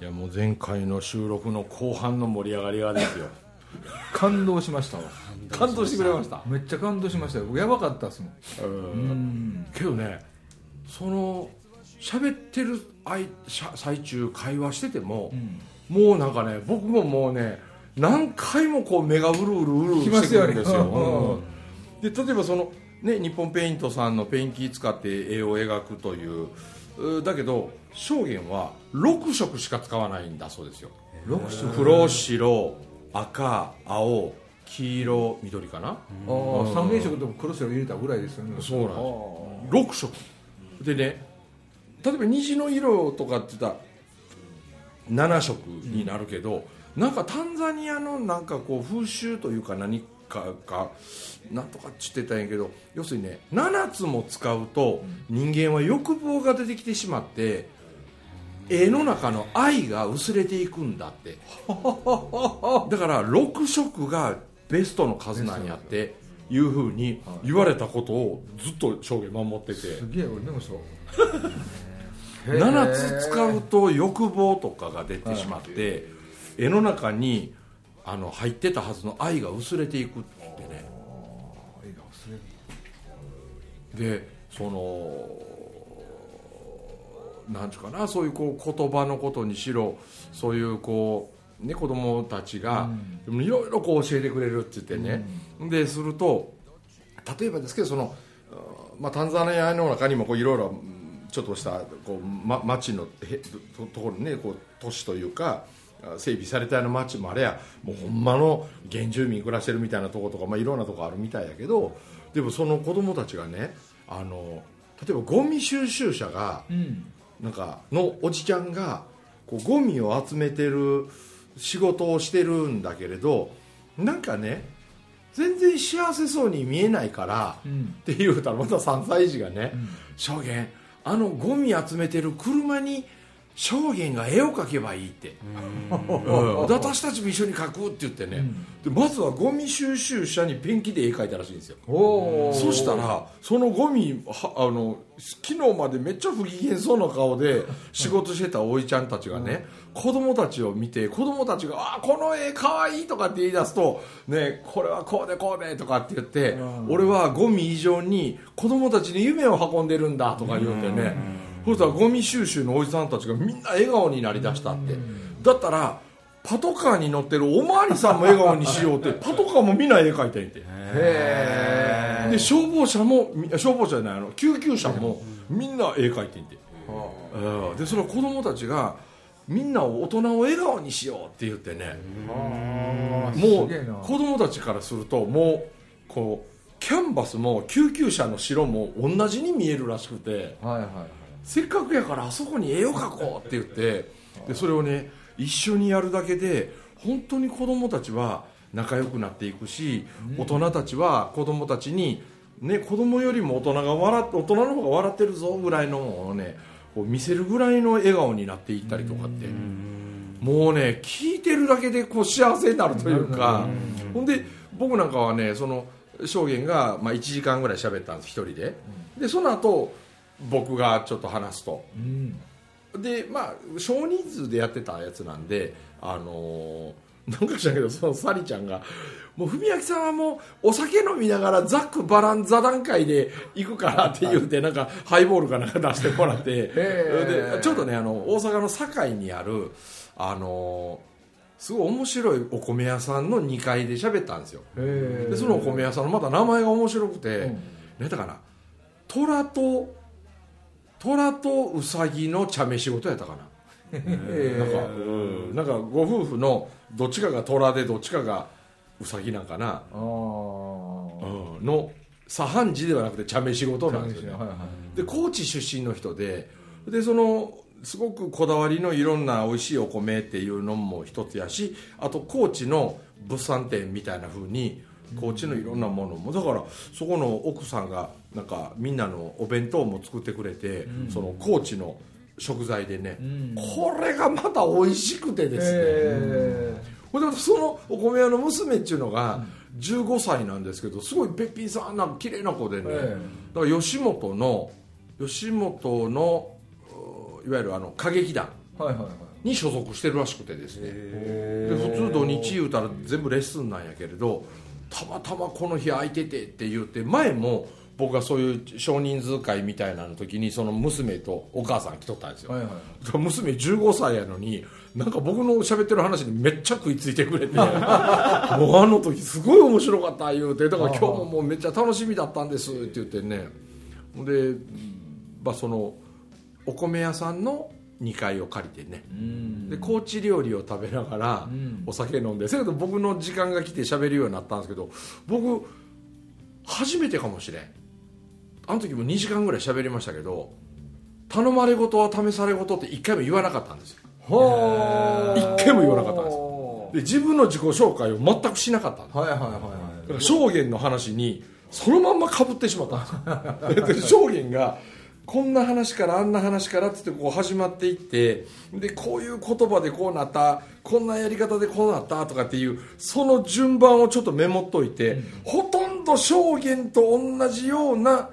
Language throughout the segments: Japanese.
いやもう前回の収録の後半の盛り上がりがですよ。感動しましたわ。感動してくれました。めっちゃ感動しましたよ。やばかったっすもん。うん。けどねその喋ってるあいしゃ最中会話してても、もうなんかね僕ももうね何回もこう目がうるうるうるうるしてくるんですよ、きますよねうん。で例えばそのね日本ペイントさんのペンキ使って絵を描くといううだけど証言は6色しか使わないんだそうですよ。6色。黒白赤青黄色緑かな、三原色と黒白入れたぐらいですよね。そうなんです。6色。でね例えば虹の色とかって言ったら7色になるけど、なんかタンザニアのなんかこう風習というか何かがなんとかっつってたんやけど要するにね7つも使うと人間は欲望が出てきてしまって絵の中の愛が薄れていくんだって。だから6色がベストの数なんやっていうふうに言われたことをずっと証言守ってて。すげえ俺でもそう。7つ使うと欲望とかが出てしまって絵の中にあの入ってたはずの愛が薄れていくってね。でそのなんちゅうかなそういうこう言葉のことにしろそういうこうね子供たちがいろいろこう教えてくれるって言ってね、ですると例えばですけどその、うんまあ、タンザニアの中にもこういろいろうんちょっとしたこう、ま、町のへとところにねこう都市というかあ整備されたような町もあれやもうほんまの原住民暮らしてるみたいなところとか、まあ、いろんなとこあるみたいやけどでもその子供たちがねあの例えばゴミ収集車がうん。なんかのおじちゃんがこうゴミを集めてる仕事をしてるんだけれどなんかね全然幸せそうに見えないから、うん。って言うたらまた3歳児がね「証言あのゴミ集めてる車に証言が絵を描けばいい」って。私たちも一緒に描くって言ってね、でまずはゴミ収集車にペンキで絵描いたらしいんですよ。そしたらそのゴミはあの昨日までめっちゃ不機嫌そうな顔で仕事してたおいちゃんたちがね、子供たちを見て子供たちが「あこの絵かわいい」とかって言い出すと「ねこれはこうでこうで」とかって言って「俺はゴミ以上に子供たちに夢を運んでるんだ」とか言うてね、そしたらゴミ収集のおじさんたちがみんな笑顔になりだしたって、だったらパトカーに乗ってるおまわりさんも笑顔にしようって パトカーもみんな絵描いてんて。へで消防車もみ消防車じゃないあの救急車もみんな絵描いてんて、うん。でその子供たちがみんなを大人を笑顔にしようって言ってね。えもう子供たちからするともうこうキャンバスも救急車の白も同じに見えるらしくて。はいはいはいせっかくやからあそこに絵を描こうって言ってでそれをね一緒にやるだけで本当に子供たちは仲良くなっていくし、大人たちは子供たちに、ね、子供よりも大人が笑っ大人の方が笑ってるぞぐらいのをねこう見せるぐらいの笑顔になっていったりとかって。もうね聞いてるだけでこう幸せになるというか。ほんで僕なんかはねその証言が、まあ、1時間ぐらい喋ったんです一人で。でその後僕がちょっと話すと。うん。でまあ少人数でやってたやつなんであのーなんか知らんけどそのサリちゃんがもう文明さんはもうお酒飲みながらざっくばらん座談会で行くからって言うてなんかハイボールかなんか出してもらって。でちょうどねあの大阪の堺にあるあのーすごい面白いお米屋さんの2階で喋ったんですよ。でそのお米屋さんのまた名前が面白くて、うん。何だかな。虎と虎とウサギの茶飯事やったかな。なんか、うん。なんかご夫婦のどっちかが虎でどっちかがウサギなんかな、うん。の左半時ではなくて茶飯事なんですよね、はいはい。で高知出身の人ででそのすごくこだわりのいろんな美味しいお米っていうのも一つやしあと高知の物産展みたいな風に高知のいろんなものも。だからそこの奥さんがなんかみんなのお弁当も作ってくれて、その高知の食材でね、ん。これがまた美味しくてですね、えほんでそのお米屋の娘っていうのが15歳なんですけどすごいべっぴんさんな綺麗な子でね、えだから吉本の吉本のういわゆるあの歌劇団に所属してるらしくてですね。でへ普通土日言うたら全部レッスンなんやけれどたまたまこの日空いててって言って前も僕がそういう少人数会みたいなの時にその娘とお母さん来とったんですよ、はいはい娘15歳やのになんか僕の喋ってる話にめっちゃ食いついてくれて。もうあの時すごい面白かった言うてだから今日ももうめっちゃ楽しみだったんですって言ってね。で、まあ、そのお米屋さんの2階を借りてね。うん。で高知料理を食べながらうん。お酒飲んでそれけど僕の時間が来て喋るようになったんですけど僕初めてかもしれん。あの時も2時間ぐらい喋りましたけど頼まれ事は試され事って1回も言わなかったんですよ。ほー一回も言わなかったんですで自分の自己紹介を全くしなかったんですはいはいはいだかはいら証言の話にそのまんまかぶってしまったんです証言がこんな話からあんな話からっつってこう始まっていってでこういう言葉でこうなったこんなやり方でこうなったとかっていうその順番をちょっとメモっといて、ほとんど証言と同じような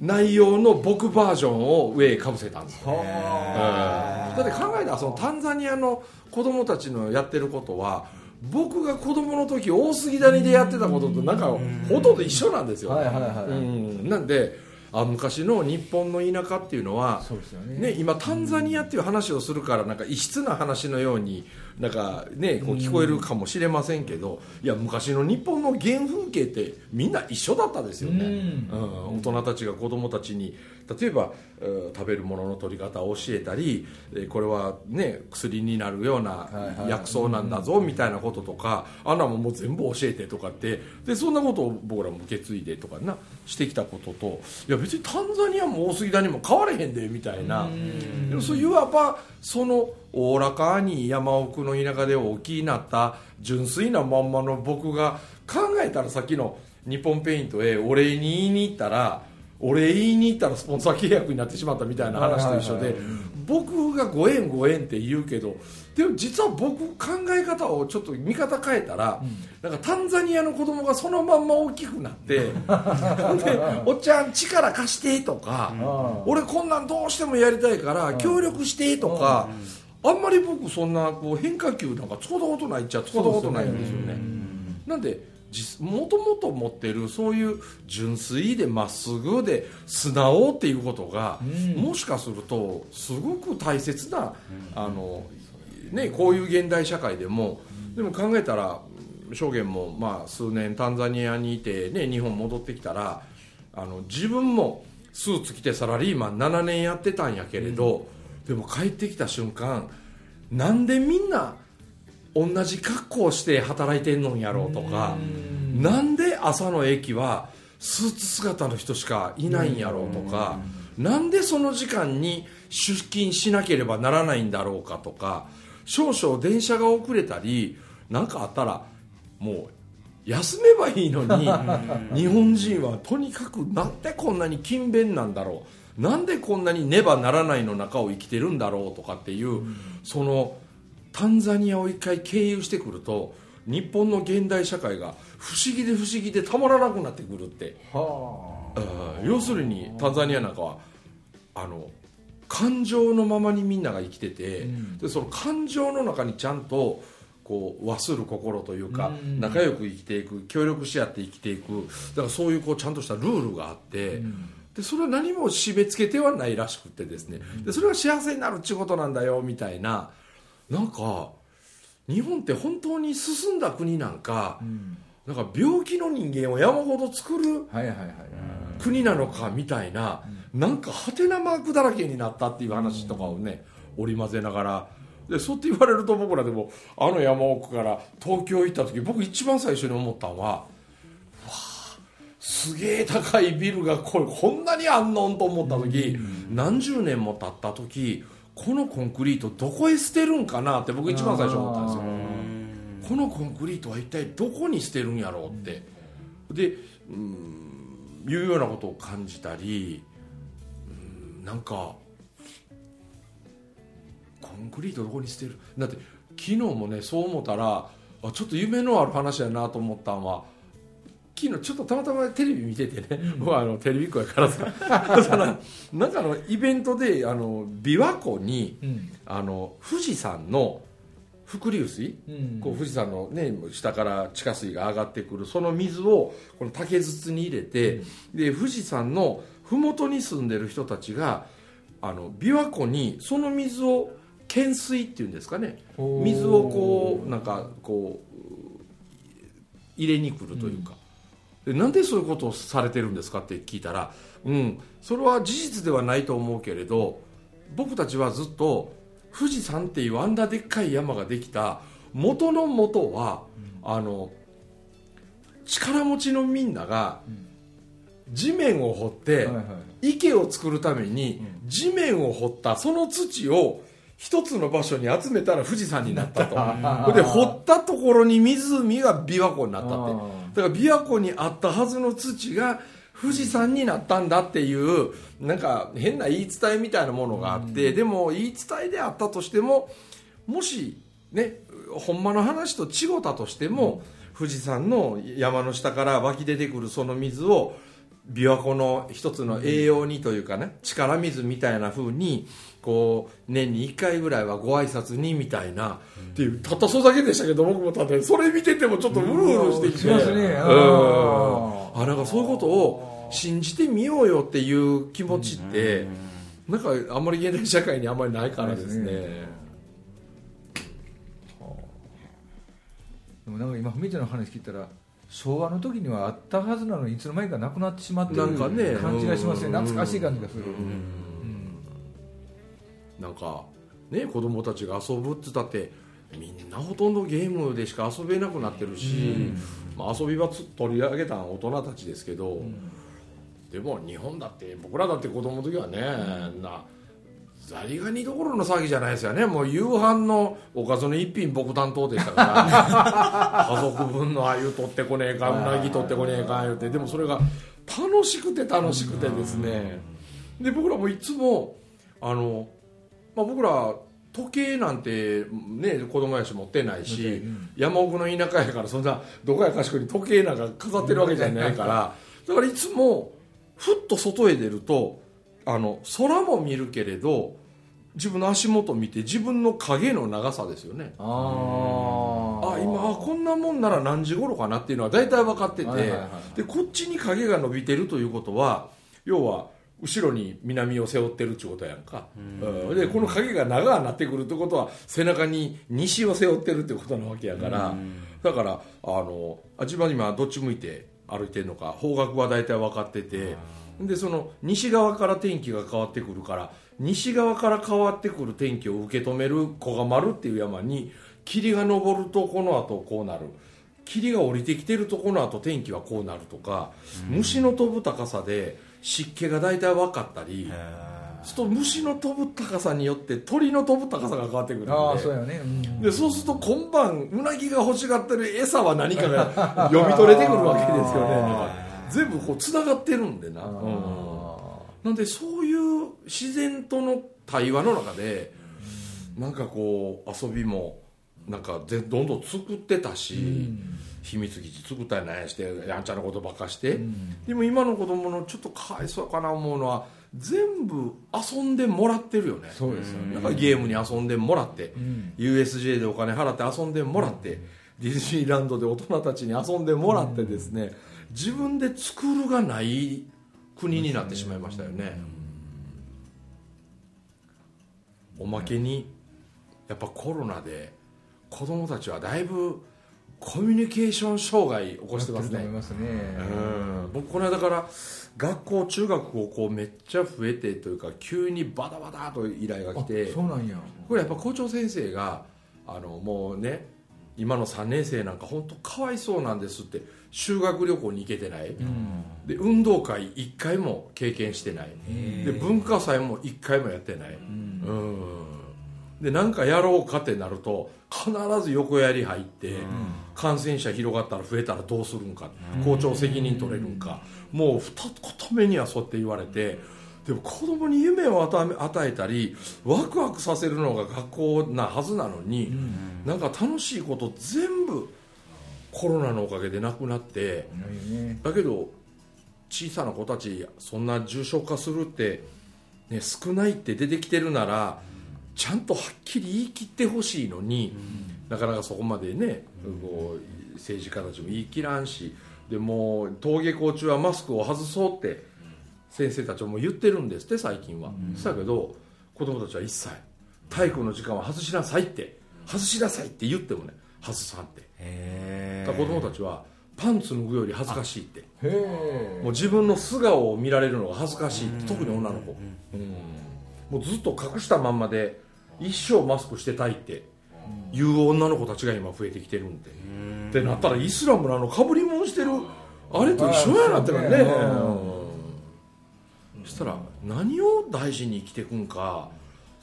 内容の僕バージョンを上へかぶせたんですだって考えたらそのタンザニアの子供たちのやってることは僕が子供の時大杉谷でやってたこととなんかほとんど一緒なんですよ、なんであ昔の日本の田舎っていうのはね。ね、今タンザニアっていう話をするからなんか異質な話のようになんか、ね、こう聞こえるかもしれませんけどいや昔の日本の原風景ってみんな一緒だったですよね、うん、大人たちが子供たちに例えば、えー食べるものの取り方を教えたりえーこれは、ね、薬になるような薬草なんだぞみたいなこととかあんなもんもう全部教えてとかって。でそんなことを僕らも受け継いでとかなしてきたことといや別にタンザニアも大杉谷も変われへんでみたいな。でもそういわばそのおおらかに山奥の田舎で大きいなった純粋なまんまの僕が考えたらさっきの日本ペイントへお礼に言いに行ったらお礼言いに行ったらスポンサー契約になってしまったみたいな話と一緒で僕がご縁ご縁って言うけどでも実は僕考え方をちょっと見方変えたら、なんかタンザニアの子供がそのまんま大きくなって で「おっちゃん力貸して」とかあ「俺こんなんどうしてもやりたいから協力して」とか。あんまり僕そんなこう変化球なんか使ったことないっちゃ使ったことないんですよね。なんでもともと持ってるそういう純粋でまっすぐで素直っていうことが、うん。もしかするとすごく大切な、あのね、こういう現代社会でも、でも考えたら証言もまあ数年タンザニアにいて、ね、日本戻ってきたらあの自分もスーツ着てサラリーマン7年やってたんやけれど、でも帰ってきた瞬間なんでみんな同じ格好をして働いてんのんやろうとかなんで朝の駅はスーツ姿の人しかいないんやろうとかなんでその時間に出勤しなければならないんだろうかとか少々電車が遅れたり何かあったらもう休めばいいのに日本人はとにかくなんでこんなに勤勉なんだろうなんでこんなにねばならないの中を生きてるんだろうとかっていう、そのタンザニアを一回経由してくると日本の現代社会が不思議で不思議でたまらなくなってくるって。はうん要するにタンザニアなんかはあの感情のままにみんなが生きてて、うん。でその感情の中にちゃんとこう和する心というか、うん。仲良く生きていく協力し合って生きていくだからそういうこうちゃんとしたルールがあって、うん。でそれは何も締め付けてはないらしくてですね。でそれは幸せになるっていうことなんだよみたいななんか日本って本当に進んだ国なんかなんか病気の人間を山ほど作る国なのかみたいな、なんかハテナマークだらけになったっていう話とかをね、織り交ぜながら。でそうって言われると僕らでもあの山奥から東京行った時僕一番最初に思ったのはわあすげえ高いビルがこれこんなにあんのんと思った時、何十年も経った時このコンクリートどこへ捨てるんかなって僕一番最初思ったんですよ。あこのコンクリートは一体どこに捨てるんやろうって。でうんいうようなことを感じたりうんなんかコンクリートどこに捨てる？だって昨日もねそう思ったらあちょっと夢のある話やなと思ったんは昨日ちょっとたまたまテレビ見ててね、僕はあのテレビっ子やからさ。だからなんかあのイベントであの琵琶湖にうん。あの富士山の伏流水？うん。こう富士山の、ね、下から地下水が上がってくるその水をこの竹筒に入れて、で富士山の麓に住んでる人たちがあの琵琶湖にその水を懸水っていうんですかね。水をこうなんかこう入れに来るというか、でなんでそういうことをされてるんですかって聞いたら、うん、それは事実ではないと思うけれど僕たちはずっと富士山っていうあんなでっかい山ができた元の元は、あの力持ちのみんなが地面を掘って、池を作るために地面を掘ったその土を一つの場所に集めたら富士山になったと。で掘ったところに湖が琵琶湖になったってだから琵琶湖にあったはずの土が富士山になったんだっていうなんか変な言い伝えみたいなものがあって、でも言い伝えであったとしてももしねほんまの話と違ったとしても、富士山の山の下から湧き出てくるその水を琵琶湖の一つの栄養にというかね力水みたいな風にこう年に1回ぐらいはご挨拶にみたいな、っていうたったそれだけでしたけど僕もただそれ見ててもちょっとうるうるしてきて、しますね。うんあなんかそういうことを信じてみようよっていう気持ちって、なんかあんまり現代社会にあんまりないからですね。ですでもなんか今ふみちゃんの話聞いたら昭和の時にはあったはずなのにいつの間にかなくなってしまってる感じがしますね。うん。懐かしい感じがする、なんかね子供たちが遊ぶって言ったってみんなほとんどゲームでしか遊べなくなってるし、まあ、遊び場つ取り上げた大人たちですけど、でも日本だって僕らだって子供の時はね、なザリガニどころの騒ぎじゃないですよね。もう夕飯のおかずの一品僕担当でしたから。家族分のあゆ取ってこねえかうなぎ取ってこねえか言うて。でもそれが楽しくて楽しくてですね。で僕らもいつもあの、まあ、僕ら時計なんてね子供やし持ってないし、うん。山奥の田舎やからそんなどこやかしこに時計なんか飾ってるわけじゃないからだからいつもふっと外へ出るとあの空も見るけれど自分の足元見て自分の影の長さですよね。ああ今あこんなもんなら何時頃かなっていうのは大体分かってて、でこっちに影が伸びてるということは要は後ろに南を背負ってるってことやんか、うん。でこの影が長くなってくるってことは背中に西を背負ってるってことなわけやから、だからあのあ自分は今どっち向いて歩いてるのか方角は大体分かってて。でその西側から天気が変わってくるから西側から変わってくる天気を受け止める古賀丸っていう山に霧が昇るとこの後こうなる。霧が降りてきてるとこの後天気はこうなるとか、虫の飛ぶ高さで湿気が大体分かったりそうすると虫の飛ぶ高さによって鳥の飛ぶ高さが変わってくるんで。ああそうやね、うん。でそうすると今晩うなぎが欲しがってる餌は何かが 読み取れてくるわけですよね。全部こうつながってるんでな、うん。なんでそういう自然との対話の中でなんかこう遊びもなんかぜどんどん作ってたし、秘密基地作ったりなんやしてやんちゃなことばっかして、でも今の子供のちょっとかわいそうかな思うのは全部遊んでもらってるよね。そうですよね。なんかゲームに遊んでもらって、ん。USJ でお金払って遊んでもらって、ディズニーランドで大人たちに遊んでもらってですね、自分で作るがない国になってしまいましたよね、おまけにやっぱコロナで子供たちはだいぶコミュニケーション障害起こしてますね。ますね。うん。僕この間から学校中学校こうめっちゃ増えてというか急にバタバタと依頼が来て。あそうなんや。これやっぱ校長先生があのもうね今の3年生なんか本当かわいそうなんですって修学旅行に行けてない、で運動会1回も経験してない。で文化祭も1回もやってない、うんで何かやろうかってなると必ず横やり入って、感染者広がったら増えたらどうするんか、校長責任取れるんか、もう二言目にはそうやって言われてでも子供に夢を与え与えたりワクワクさせるのが学校なはずなのに、なんか楽しいこと全部コロナのおかげでなくなって。だけど小さな子たちそんな重症化するって、ね、少ないって出てきてるならちゃんとはっきり言い切ってほしいのに、なかなかそこまでね、こう政治家たちも言い切らんしでもう登下校中はマスクを外そうって先生たちも言ってるんですって最近は、そやけど子供たちは一切体育の時間は外しなさいって外しなさいって言ってもね外さんって。へ子供たちはパンツ脱ぐより恥ずかしいって。もう自分の素顔を見られるのが恥ずかしいって特に女の子、うんもうずっと隠したまんまで一生マスクしてたいっていう女の子たちが今増えてきてるんで、ってなったらイスラムのあのかぶり物してるあれと一緒やなってからね。そしたら何を大事に生きていくんか。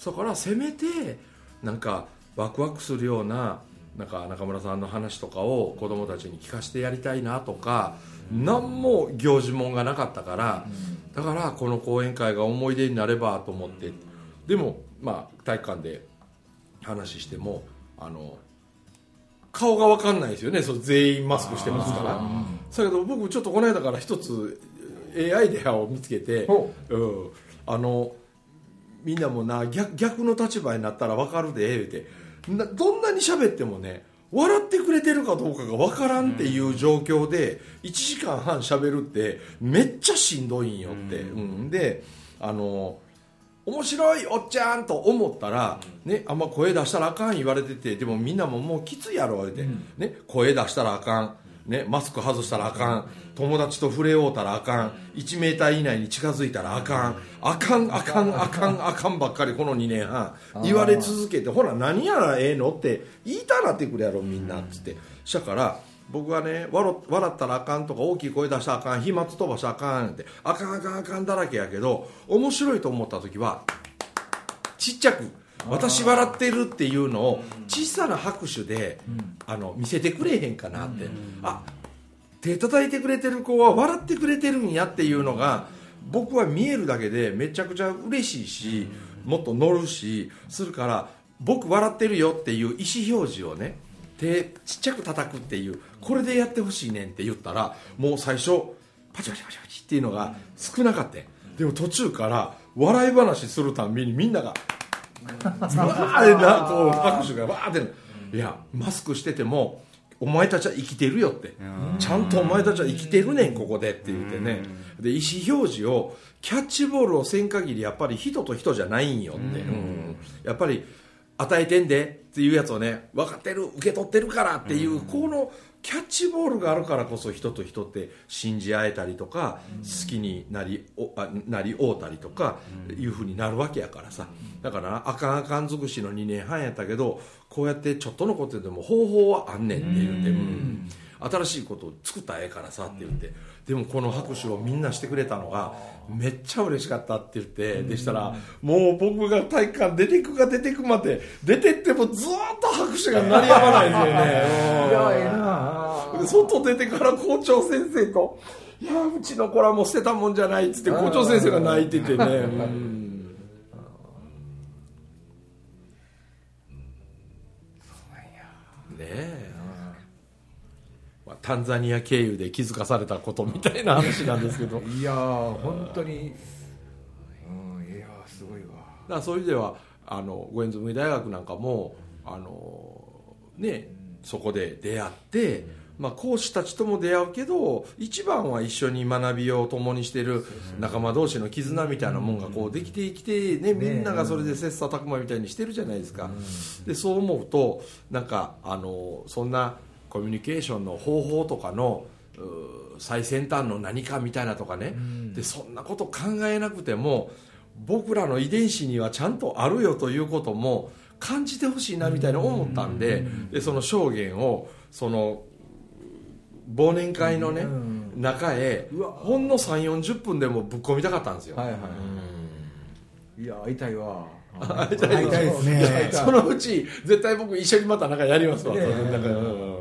だからせめてなんかワクワクするようななんか中村さんの話とかを子供たちに聞かせてやりたいなとか何も行事もんがなかったからだからこの講演会が思い出になればと思って。でもまあ体育館で話してもあの顔が分かんないですよね。それ全員マスクしてますから。だけど僕ちょっとこの間から一つええアイデアを見つけて、ほう。ん、あのみんなもな逆逆の立場になったら分かるでって。などんなに喋ってもね笑ってくれてるかどうかが分からんっていう状況で1時間半喋るってめっちゃしんどいんよって、うん、であの面白いおっちゃんと思ったら、ね、あんま声出したらあかん言われててでもみんなももうきついやろ言われて、ね、声出したらあかん、ね、マスク外したらあかん。友達と触れ合うたらあかん。1メーター以内に近づいたらあかん。あかんあかんあかんあかんばっかりこの2年半。言われ続けてほら何やらええのって言いたなってくるやろみんなっつって。したから僕はね笑笑ったらあかんとか大きい声出したらあかん飛沫飛ばしたらあかんってあかんあかんあかんだらけやけど面白いと思った時はちっちゃく私笑ってるっていうのを小さな拍手で、あの見せてくれへんかなって、あ手叩いてくれてる子は笑ってくれてるんやっていうのが僕は見えるだけでめちゃくちゃ嬉しいし、もっと乗るしするから僕笑ってるよっていう意思表示をね手ちっちゃく叩くっていうこれでやってほしいねんって言ったらもう最初パチパチパチパチっていうのが少なかった。でも途中から笑い話するたんびにみんなが わーでなこう拍手がわーっていやマスクしててもお前たちは生きてるよって。ちゃんとお前たちは生きてるねんここでって言ってね。で意思表示をキャッチボールをせん限りやっぱり人と人じゃないんよって、うん。やっぱり与えてんでっていうやつをね分かってる受け取ってるからっていう、このキャッチボールがあるからこそ人と人って信じ合えたりとか、好きになりおあなり合うたりとか、いうふうになるわけやからさ。だからなあかんあかん尽くしの2年半やったけどこうやってちょっとのことでも方法はあんねんって言って、うん新しいことを作ったらええからさって言って。でもこの拍手をみんなしてくれたのがめっちゃ嬉しかったって言って。でしたらもう僕が体育館出てくか出てくまで出てってもずーっと拍手が鳴りやまないんですよね。いやええなで外出てから校長先生と「いやうちの子らも捨てたもんじゃない」っつって校長先生が泣いててね。うんタンザニア経由で気づかされたことみたいな話なんですけど。だ かいやー本当に。うんいやーすごいわ。らそういう意味ではあの五円紬大学なんかもあのねそこで出会って、まあ、講師たちとも出会うけど一番は一緒に学びを共にしてる仲間同士の絆みたいなもんがこうできてきて、ね、みんながそれで切磋琢磨みたいにしてるじゃないですか、でそう思うとなんかあのそんなコミュニケーションの方法とかの最先端の何かみたいなとかね、でそんなこと考えなくても僕らの遺伝子にはちゃんとあるよということも感じてほしいなみたいな思ったんで,、でその証言をその忘年会のね、うん。中へほんの3 4 0分でもぶっ込みたかったんですよ、はいはい。いや会いたいわ会いた会いたいですね。そのうち絶対僕一緒にまたなんかやりますわ、ねそれなん。かうん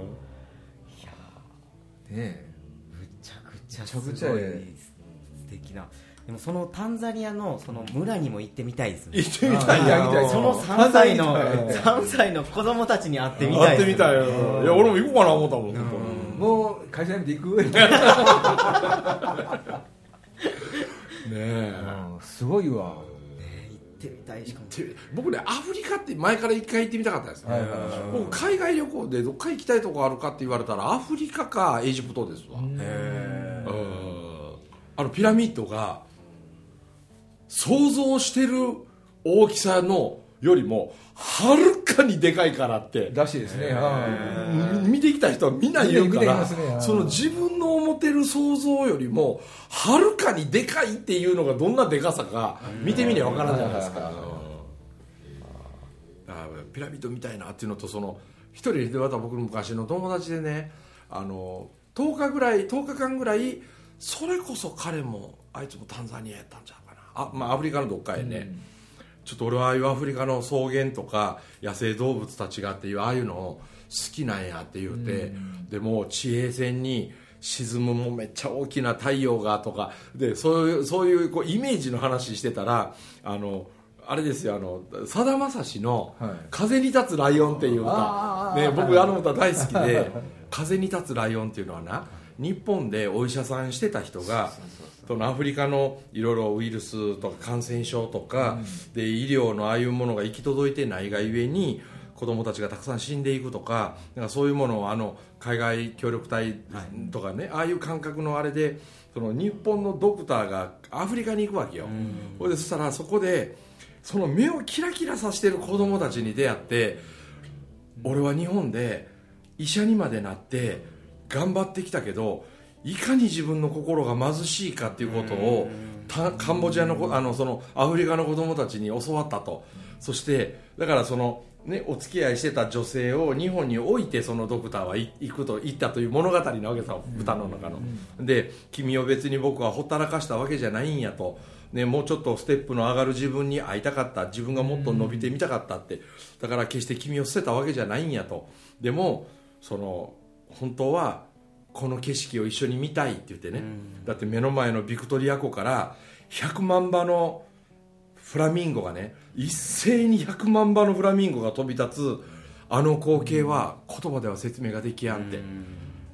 ねむちゃくちゃすむちゃごいくちゃえ素敵な。でもそのタンザニアのその村にも行ってみたいですね。行ってみたいあな行きたい。その3歳のタンザニア3歳の子供たちに会ってみたい会ってみたいよ。いや俺も行こうかな思ったもん、本もう会社辞めて行く？ねえ。うん。すごいわってみたいしかもって僕ねアフリカって前から一回行ってみたかったですよ、はいはいはい。僕海外旅行でどっか行きたいとこあるかって言われたらアフリカかエジプトですわ、へあのピラミッドが想像してる大きさのよりもはるかにでかいからって。らしいですね。見てきた人はみんな言うから、ね。その自分の思ってる想像よりもはるかにでかいっていうのがどんなでかさか見てみりゃ分からんじゃないですか、あピラミッドみたいなっていうのとその一人でまた僕の昔の友達でねあの10日ぐらい10日間ぐらいそれこそ彼もあいつもタンザニアやったんちゃうかな。あ、まあ、アフリカのどっかへね、ちょっと俺はああいうアフリカの草原とか野生動物たちがっていうああいうの好きなんやって言うて、でもう地平線に沈むもうめっちゃ大きな太陽がとかでそういうそういうこうイメージの話してたらあのあれですよあのさだまさしのはい「風に立つライオン」っていう歌、あー。ね、僕あの歌大好きで「風に立つライオン」っていうのはな日本でお医者さんしてた人がそのアフリカのいろいろウイルスとか感染症とか、で医療のああいうものが行き届いてないがゆえに子供たちがたくさん死んでいくとかなんかそういうものをあの海外協力隊とかね、ああいう感覚のあれでその日本のドクターがアフリカに行くわけよ、ほいでそしたらそこでその目をキラキラさせてる子供たちに出会って俺は日本で医者にまでなって頑張ってきたけどいかに自分の心が貧しいかっていうことをたカンボジアの子あのそのアフリカの子供たちに教わったと。そしてだからその、ね、お付き合いしてた女性を日本に置いてそのドクターはい行くと言ったという物語なわけさ歌の中の、で君を別に僕はほったらかしたわけじゃないんやと、ね、もうちょっとステップの上がる自分に会いたかった。自分がもっと伸びてみたかったって。だから決して君を捨てたわけじゃないんやと。でもその本当はこの景色を一緒に見たいって言ってね、だって目の前のビクトリア湖から100万羽のフラミンゴがね一斉に100万羽のフラミンゴが飛び立つあの光景は言葉では説明ができやんって、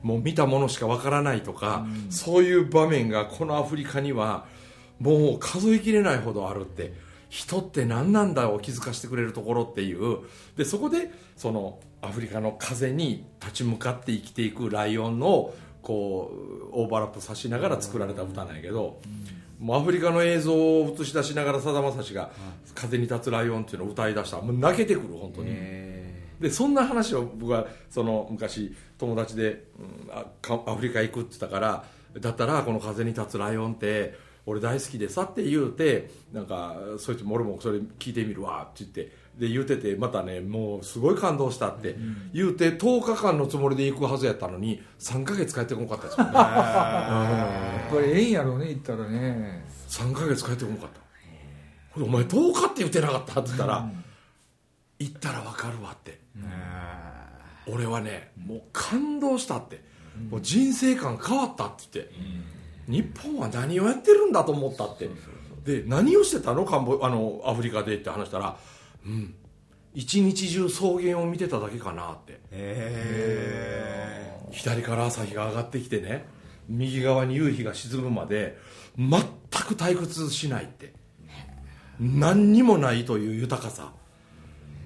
もう見たものしかわからないとか、そういう場面がこのアフリカにはもう数えきれないほどあるって。人って何なんだを気づかせてくれるところっていう。でそこでそのアフリカの風に立ち向かって生きていくライオンをこうオーバーラップさしながら作られた歌なんやけど、もうアフリカの映像を映し出しながらさだまさしが「風に立つライオン」っていうのを歌い出した。らもう泣けてくる本当に。でそんな話を僕はその昔友達で、うんアフリカ行くって言ったからだったらこの「風に立つライオン」って俺大好きでさって言うてなんかそいつも俺もそれ聞いてみるわって言ってで言うててまたねもうすごい感動したって言うて10日間のつもりで行くはずやったのに3ヶ月帰ってこなかったですよね。やっぱりええんやろうね行ったらね。3ヶ月帰ってこなかった。お前10日って言ってなかったって言ったら、行ったら分かるわって。俺はねもう感動したって、もう人生観変わったって言って、日本は何をやってるんだと思ったって。で何をしてたの？カンボあのアフリカでって話したら。うん。一日中草原を見てただけかなって。左から朝日が上がってきてね。右側に夕日が沈むまで全く退屈しないって。何にもないという豊かさ。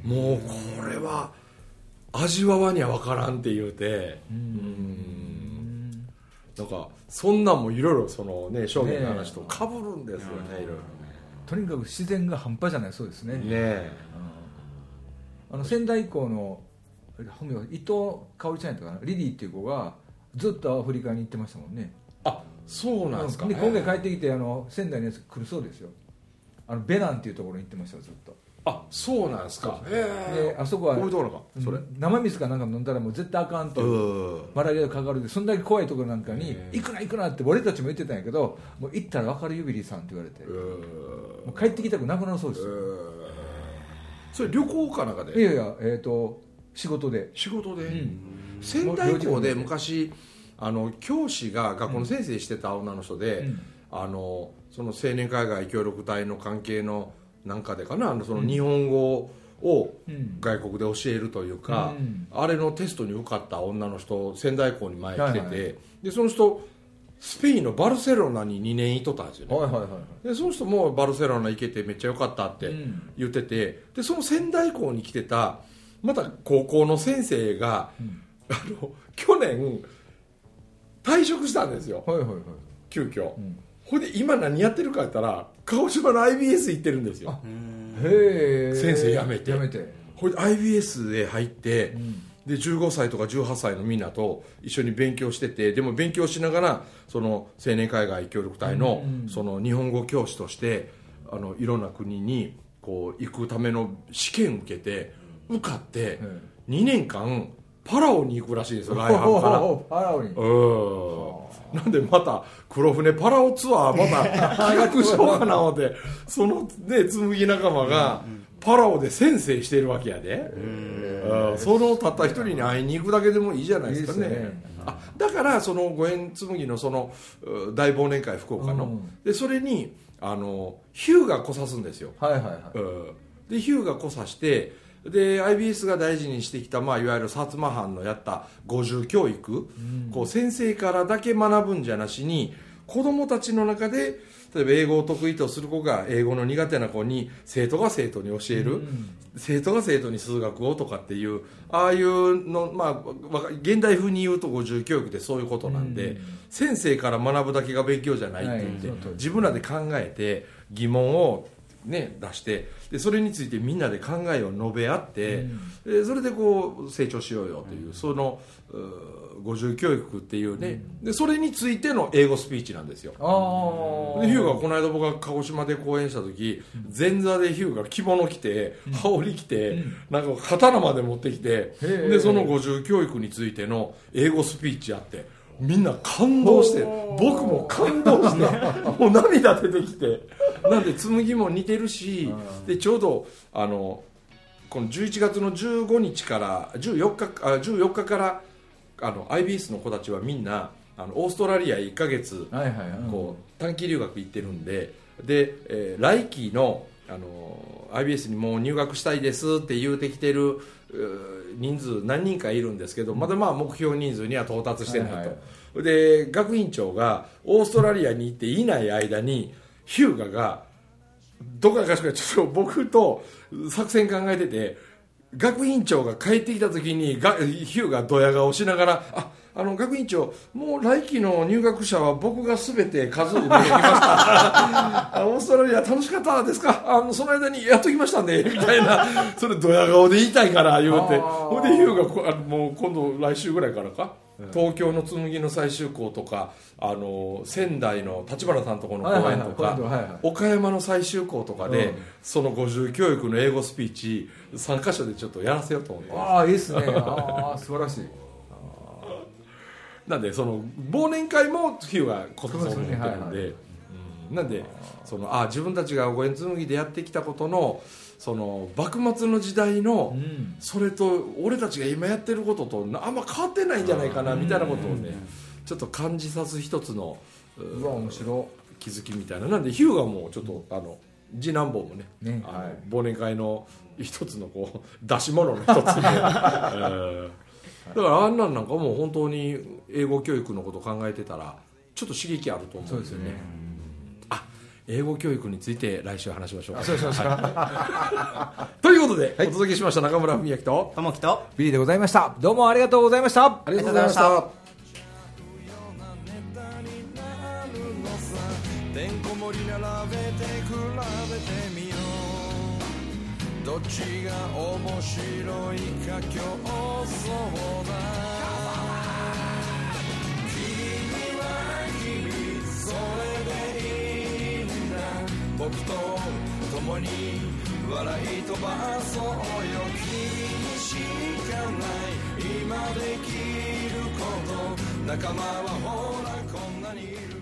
もうこれは味わわには分からんって言うて。うんなんかそんなんもいろいろそのね証言の話とかぶるんですよねいろいとにかく自然が半端じゃないそうですね。ろねあの仙台以降の本名伊藤香織ちゃんやったかな？リリーっていう子がずっとアフリカに行ってましたもんね。あそうなんですかで今回帰ってきてあの仙台のやつ来るそうですよ。あのベナンっていうところに行ってましたよずっとあそうなんですか。へであそこはそれうん。生水かなんか飲んだらもう絶対あかんと。うんマラリアがかかるでそんだけ怖いところなんかに行くな行くなって俺たちも言ってたんやけどもう行ったら分かるユビリーさんって言われて。もう帰ってきたくなくなるそうです。よそれ旅行かなんかいでやいやえっ、と仕事で。仕事で、ん。仙台校で昔あの教師が学校の先生してた女の人で、うん。あのその青年海外協力隊の関係のなんかでかな？あのその日本語をうん。外国で教えるというか、うん。あれのテストに受かった女の人仙台校に前来てて、はいはいでその人スペインのバルセロナに2年いとったんですよね、はいはいはい。でその人もバルセロナ行けてめっちゃ良かったってうん。言っててでその仙台校に来てたまた高校の先生が、あの去年退職したんですよ。はいはいはい。急遽、んほいで今何やってるか言ったら鹿児島の IBS 行ってるんですよ。へえ先生辞めて。辞めて。ほいで IBS で入って、ん。で15歳とか18歳のみんなと一緒に勉強しててでも勉強しながらその青年海外協力隊の,、その日本語教師としてあのいろんな国にこう行くための試験受けて受かって2年間パラオに行くらしいですよ 来春から。パラオに。うん。なんでまた黒船パラオツアー また企画しようかな思ってそのね紬仲間がパラオで先生してるわけやで、うん。そのたった一人に会いに行くだけでもいいじゃないですかね。いいですね。あだからその五円紬のそのう大忘年会福岡の、うん。でそれにあのヒューが来さすんですよ。はいはいはい。うん。でヒューが来さしてで IBS が大事にしてきた、まあ、いわゆる薩摩藩のやった五重教育、こう先生からだけ学ぶんじゃなしに子供たちの中で例えば英語を得意とする子が英語の苦手な子に生徒が生徒に教える、生徒が生徒に数学をとかっていうああいうの、まあ、現代風に言うと五重教育ってそういうことなんで、先生から学ぶだけが勉強じゃないって言って、はい。自分らで考えて疑問を、ね、出してでそれについてみんなで考えを述べ合って、でそれでこう成長しようよという、そのうー五重教育っていうね、でそれについての英語スピーチなんですよ。でヒューがこの間僕が鹿児島で講演した時、前座でヒューが着物着て羽織着て、なんか刀まで持ってきてー。でその五重教育についての英語スピーチやってみんな感動して僕も感動してもう涙出てきて なんで紬も似てるしでちょうどあのこの11月の15日から14日あ14日からあの IBS の子たちはみんなあのオーストラリア1ヶ月はいはいはい。こう短期留学行ってるんでで、えー来期のあの IBS にもう入学したいですって言うてきてる人数何人かいるんですけどまだまあ目標人数には到達してないと、はいはい。で学院長がオーストラリアに行っていない間に日向がどこかかしかちょっと僕と作戦考えてて学院長が帰ってきた時にがヒューがドヤ顔しながら「ああの学院長もう来期の入学者は僕が全て数えてきました あオーストラリア楽しかったですか？あのその間にやっときましたんで」みたいな。それドヤ顔で言いたいから言うて。ほんでヒューがもう今度来週ぐらいからか？東京の紬の最終校とかあの仙台の立花さんとこの公演とか、はいはいはい岡山の最終校とかで、うん。その五重教育の英語スピーチ3箇所でちょっとやらせようと思ってああいいっすね。ああ素晴らしいなんでその忘年会もヒューがこそそう思ってるんで、なんでそのあ自分たちが五円紬でやってきたことのその幕末の時代の、うん。それと俺たちが今やってることとあんま変わってないんじゃないかなみたいなことをねちょっと感じさす一つのううわ面白気づきみたいな。なんでヒューがもうちょっと、あの次男坊もねね。あのはい。忘年会の一つのこう出し物の一つで、え ーだからあんなんなんかもう本当に英語教育のこと考えてたらちょっと刺激あると思うんですよね。あ英語教育について来週話しましょうか。そうしましょうはい。ということで、お届けしました中村文明とともきと。ビリーでございました。どうもありがとうございました。ありがとうございましたっちが面白いか競争だ。君は君それでいいんだ僕と共に笑い飛ばそうよ。君にしかない。今できること仲間はほらこんなにいる。